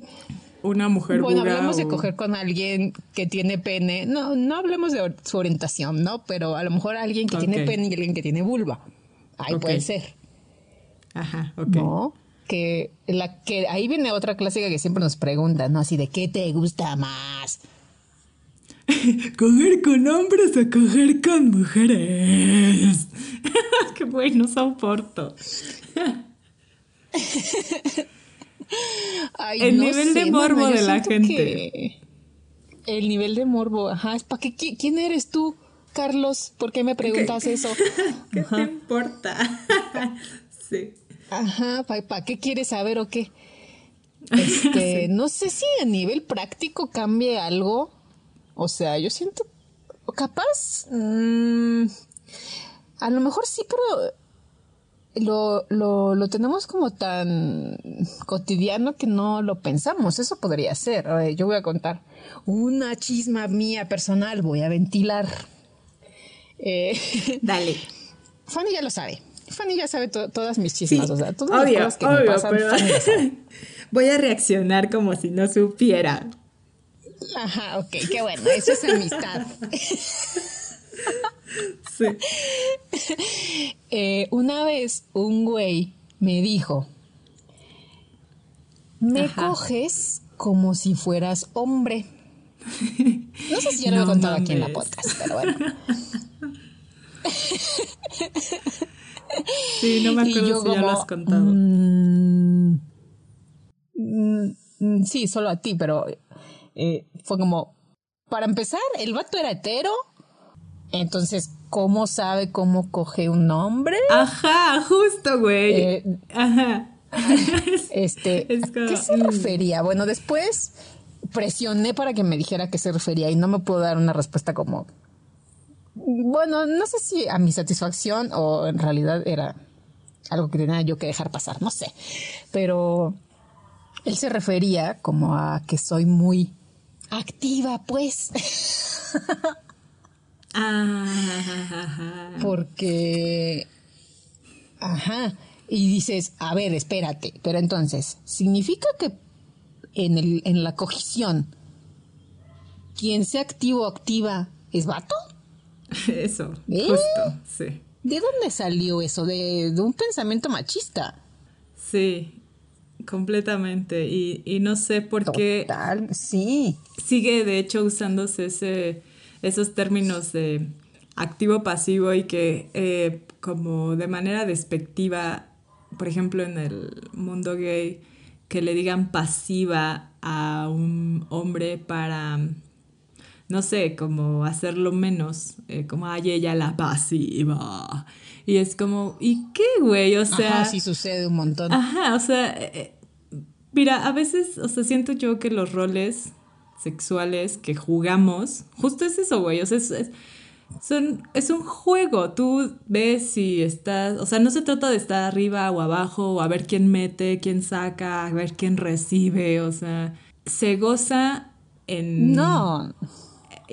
una mujer bueno, buga hablemos de coger con alguien que tiene pene. No, no hablemos de su orientación, ¿no? Pero a lo mejor alguien que tiene pene y alguien que tiene vulva. Ahí puede ser. Ajá, ok. ¿no? Que, la, que ahí viene otra clásica que siempre nos preguntan, ¿no? Así de ¿qué te gusta más? (laughs) ¿Coger con hombres o coger con mujeres? (laughs) Qué bueno, soporto. (laughs) Ay, El nivel de morbo mana, de la gente. El nivel de morbo, ajá, es para qué quién eres tú, Carlos? ¿Por qué me preguntas eso? (laughs) ¿Qué te importa? (laughs) sí. Ajá, ¿para qué quieres saber o qué? (laughs) Este, no sé si a nivel práctico cambie algo. O sea, yo siento capaz. mm, a lo mejor sí, pero lo, lo, lo tenemos como tan cotidiano que no lo pensamos. Eso podría ser. Ver, yo voy a contar una chisma mía personal. Voy a ventilar. Eh, (laughs) Dale. Fanny ya lo sabe. Fanny ya sabe to- todas mis chismas. o sea, todas obvio, las cosas que me obvio, pasan. pero Fanny ya sabe. (laughs) voy a reaccionar como si no supiera. Ajá, ok, qué bueno. Eso es amistad. (laughs) Sí. (laughs) Eh, una vez un güey me dijo, me Ajá. coges como si fueras hombre. (laughs) No sé si ya lo No he contado aquí en la podcast, pero bueno. (laughs) Sí, no me acuerdo yo si ya lo has contado. Mm, mm, sí, solo a ti, pero eh, fue como, para empezar, el vato era hetero, entonces, ¿cómo sabe cómo coge un hombre? Ajá, justo, güey. Eh, Ajá. (laughs) Este, (laughs) Es ¿a como, qué se mm. refería? Bueno, después presioné para que me dijera a qué se refería y no me puedo dar una respuesta como bueno, no sé si a mi satisfacción o en realidad era algo que tenía yo que dejar pasar, no sé. Pero él se refería como a que soy muy activa, pues. (laughs) Ah, Porque... Ajá. Y dices, a ver, espérate. Pero entonces, ¿significa que en, el, en la cogición, quien sea activo o activa es vato? (laughs) Eso, ¿Eh? justo, sí. ¿De dónde salió eso? De, de un pensamiento machista. Sí, completamente. Y, y no sé por qué Total, sí. sigue de hecho usándose ese, esos términos de activo pasivo y que eh, como de manera despectiva, por ejemplo en el mundo gay, que le digan pasiva a un hombre para, no sé, como hacerlo menos, eh, como ay ella la pasiva. Y es como, ¿y qué, güey? O sea... Ajá, sí sucede un montón. Ajá, o sea, eh, mira, a veces, o sea, siento yo que los roles sexuales que jugamos, justo es eso, güey, o sea, es, es, son, es un juego, tú ves si estás, o sea, no se trata de estar arriba o abajo, o a ver quién mete, quién saca, a ver quién recibe, o sea, se goza en... No,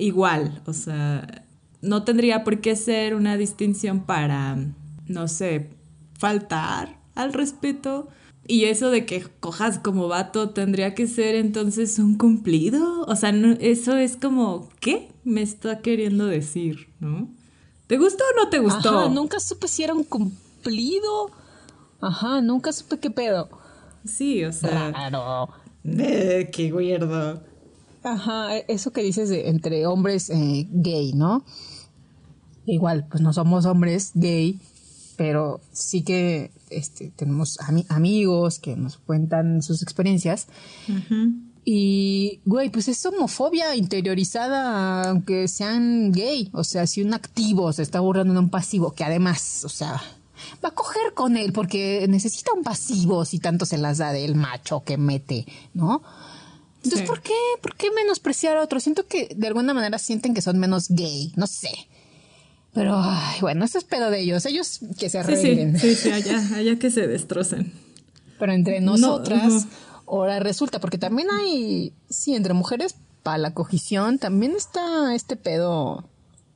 Igual, o sea, no tendría por qué ser una distinción para, no sé, faltar al respeto. Y eso de que cojas como vato tendría que ser entonces un cumplido. O sea, no- eso es como, ¿qué me está queriendo decir? ¿No? ¿Te gustó o no te gustó? Ajá, nunca supe si era un cumplido. Ajá, nunca supe qué pedo. Sí, o sea, Raro. eh, qué weirdo. Ajá, e- eso que dices de entre hombres eh, gay, ¿no? Igual, pues no somos hombres gay, pero sí que este, tenemos ami- amigos que nos cuentan sus experiencias. Y, güey, pues es homofobia interiorizada, aunque sean gay. O sea, si un activo se está burlando de un pasivo, que además, o sea, va a coger con él porque necesita un pasivo si tanto se las da del macho que mete, ¿no? Entonces, Sí. ¿por qué? ¿Por qué menospreciar a otro? Siento que de alguna manera sienten que son menos gay, no sé. Pero, ay, bueno, eso es pedo de ellos. Ellos que se arreglen. sí, sí, sí, allá, allá que se destrocen. Pero entre No, nosotras, ahora resulta, porque también hay, sí, entre mujeres para la cogición, también está este pedo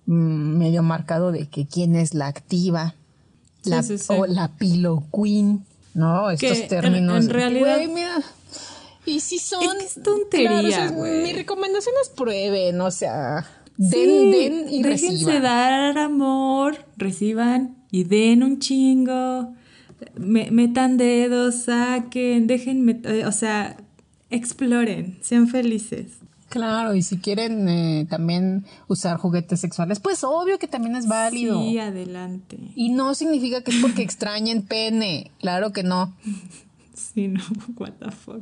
mm, medio marcado de que quién es la activa, la, sí, sí. o la pillow queen, ¿no? Estos Que en- términos. en realidad- mira, y si son... Es que es tontería, Claro, o sea, güey. Mi recomendación es prueben, o sea, den, Sí, den y déjense reciban. dar amor, reciban y den un chingo. Me- metan dedos, saquen, dejen, met- eh, o sea, exploren, sean felices. Claro, y si quieren eh, también usar juguetes sexuales, pues obvio que también es válido. Sí, adelante. Y no significa que es porque extrañen pene. Claro que no. Sí, no, (laughs) what the fuck.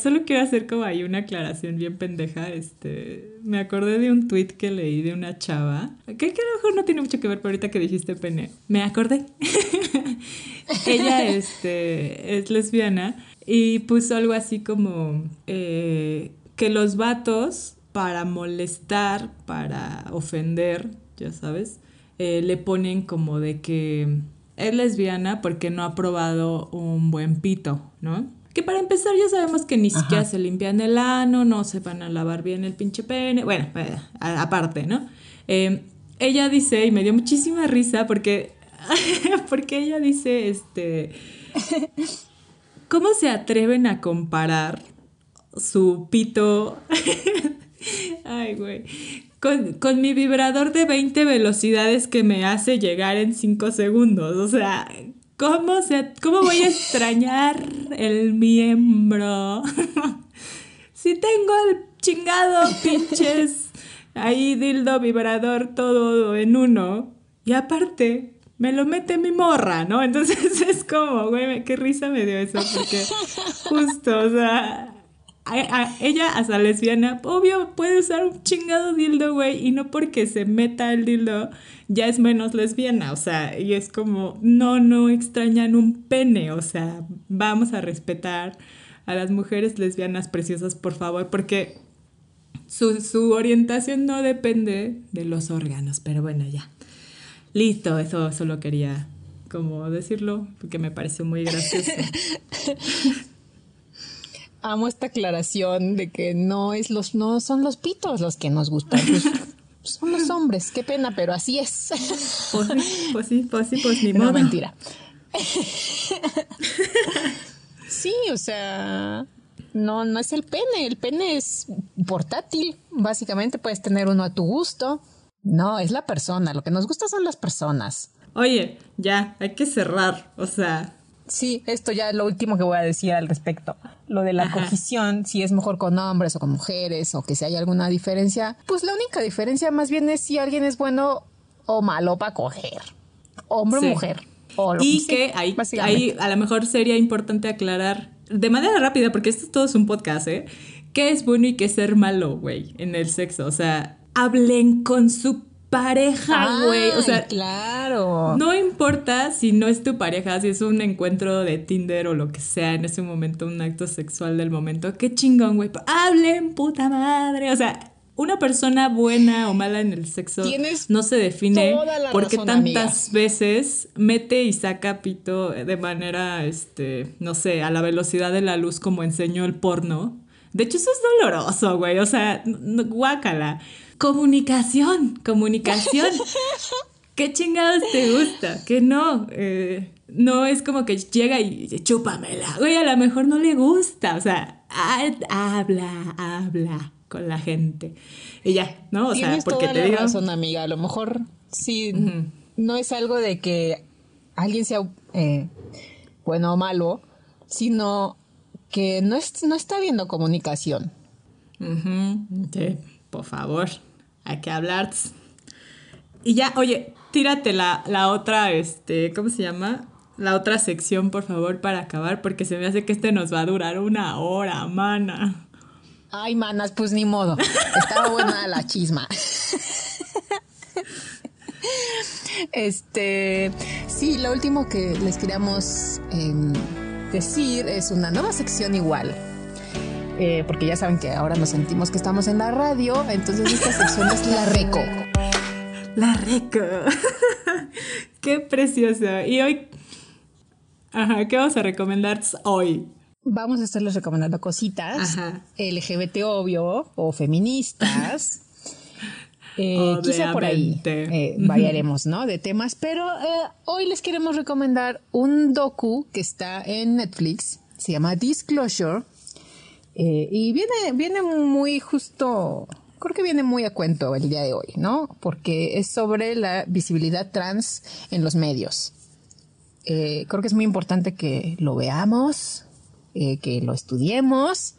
Solo quiero hacer como ahí una aclaración bien pendeja. Este, me acordé de un tweet que leí de una chava, que, que a lo mejor no tiene mucho que ver, pero ahorita que dijiste pene, me acordé. (laughs) Ella este, es lesbiana y puso algo así como eh, que los vatos, para molestar, para ofender, ya sabes, eh, le ponen como de que es lesbiana porque no ha probado un buen pito, ¿no? Que para empezar ya sabemos que ni siquiera se limpian el ano, no se van a lavar bien el pinche pene, bueno, eh, aparte, ¿no? Eh, ella dice, y me dio muchísima risa porque, (laughs) porque ella dice, este, ¿cómo se atreven a comparar su pito? (laughs) Ay, güey. Con, con mi vibrador de 20 velocidades que me hace llegar en 5 segundos. O sea, ¿cómo, se, ¿cómo voy a extrañar el miembro? (laughs) si tengo el chingado pinches ahí dildo vibrador todo en uno. Y aparte, me lo mete mi morra, ¿no? Entonces (laughs) es como, güey, qué risa me dio eso, porque justo, o sea, ella hasta lesbiana, obvio, puede usar un chingado dildo, güey, y no porque se meta el dildo ya es menos lesbiana, o sea, y es como, no, no extrañan un pene, o sea, vamos a respetar a las mujeres lesbianas preciosas, por favor, porque su, su orientación no depende de los órganos, pero bueno, ya. Listo, eso solo quería como decirlo, porque me pareció muy gracioso. (laughs) Amo esta aclaración de que no es los no son los pitos los que nos gustan. Pues, (laughs) son los hombres, qué pena, pero así es. Pues sí, pues sí, pues sí, pues ni No, modo. mentira. (laughs) sí, o sea, no, no es el pene. El pene es portátil. Básicamente puedes tener uno a tu gusto. No, es la persona. Lo que nos gusta son las personas. Oye, ya, hay que cerrar, o sea, Sí, esto ya es lo último que voy a decir al respecto. Lo de la Ajá. cogición, si es mejor con hombres o con mujeres o que si hay alguna diferencia, pues la única diferencia más bien es si alguien es bueno o malo para coger. Hombre o mujer. O lo- Y sí, que ahí, ahí a lo mejor sería importante aclarar de manera rápida, porque esto todo es un podcast, ¿eh? ¿Qué es bueno y qué es ser malo, güey, en el sexo? O sea, hablen con su pareja, güey. O sea, claro. no importa si no es tu pareja, si es un encuentro de Tinder o lo que sea en ese momento, un acto sexual del momento. Qué chingón, güey. Hablen, puta madre. O sea, una persona buena o mala en el sexo Tienes no se define porque razón, tantas veces mete y saca pito de manera, este, no sé, a la velocidad de la luz como enseñó el porno. De hecho, eso es doloroso, güey. O sea, guácala. Comunicación, comunicación. (laughs) ¿Qué chingados te gusta? Que no, eh, no es como que llega y chúpamela. Güey, a lo mejor no le gusta. O sea, ha- habla, habla con la gente. Y ya, ¿no? O sea, porque toda te la digo. razón, amiga. A lo mejor sí, no es algo de que alguien sea eh, bueno o malo, sino que no, es, no está viendo comunicación. Sí, por favor, hay que hablar. Y ya, oye, tírate la, la otra, este, ¿cómo se llama? La otra sección, por favor, para acabar, porque se me hace que este nos va a durar una hora, mana. Ay, manas, pues ni modo. Estaba buena la chisma. Este, sí, lo último que les queríamos em, decir es una nueva sección igual. Eh, porque ya saben que ahora nos sentimos que estamos en la radio, entonces esta sección es la reco. La reco. (laughs) Qué precioso. Y hoy, ajá, ¿qué vamos a recomendar hoy? Vamos a estarles recomendando cositas Ajá. LGBT obvio o feministas. (laughs) Eh, quizá por ahí eh, variaremos, ¿no? De temas, pero eh, hoy les queremos recomendar un docu que está en Netflix, se llama Disclosure, eh, y viene, viene muy justo, creo que viene muy a cuento el día de hoy, ¿no? Porque es sobre la visibilidad trans en los medios. Eh, creo que es muy importante que lo veamos, eh, que lo estudiemos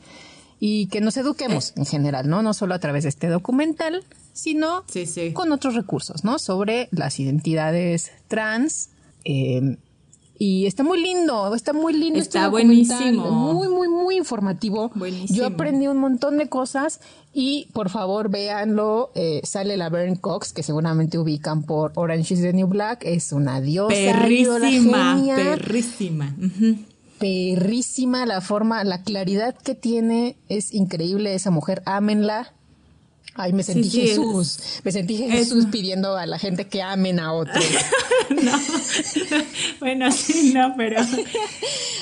y que nos eduquemos en general, ¿no? No solo a través de este documental, sino Sí, sí. con otros recursos, ¿no? Sobre las identidades trans. eh, y está muy lindo, está muy lindo. este Está documental, buenísimo. Muy, muy, muy informativo. Buenísimo. Yo aprendí un montón de cosas y por favor véanlo. eh, sale la Vern Cox, que seguramente ubican por Orange is the New Black. Es una diosa. ídola, Perrísima, perrísima. Perrísima la forma, la claridad que tiene es increíble esa mujer, ámenla. Ay, me sentí sí, es- Jesús, me sentí Jesús pidiendo a la gente que amen a otros. (laughs) No. bueno, sí, no, pero,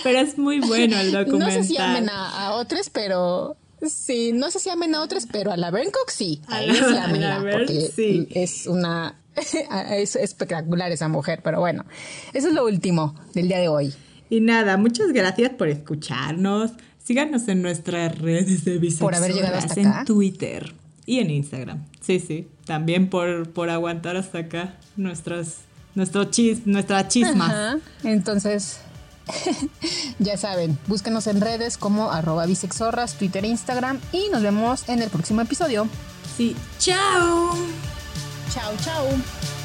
pero es muy bueno el No documental. sé si amen a, a otros, pero sí, no sé si amen a otros, pero a la Berncock sí, a A ella la- sí a ámenla, la Vern, porque sí. es una (laughs) es espectacular esa mujer, pero bueno, eso es lo último del día de hoy. Y nada, muchas gracias por escucharnos. Síganos en nuestras redes de bisexuales. Por haber llegado hasta En acá. Twitter y en Instagram. Sí, sí. También por, por aguantar hasta acá nuestras, nuestro chis, nuestra chisma. Ajá. Entonces, (laughs) ya saben, búsquenos en redes como arroba bisexorras, Twitter e Instagram y nos vemos en el próximo episodio. Sí. ¡Chao! Chao, chao.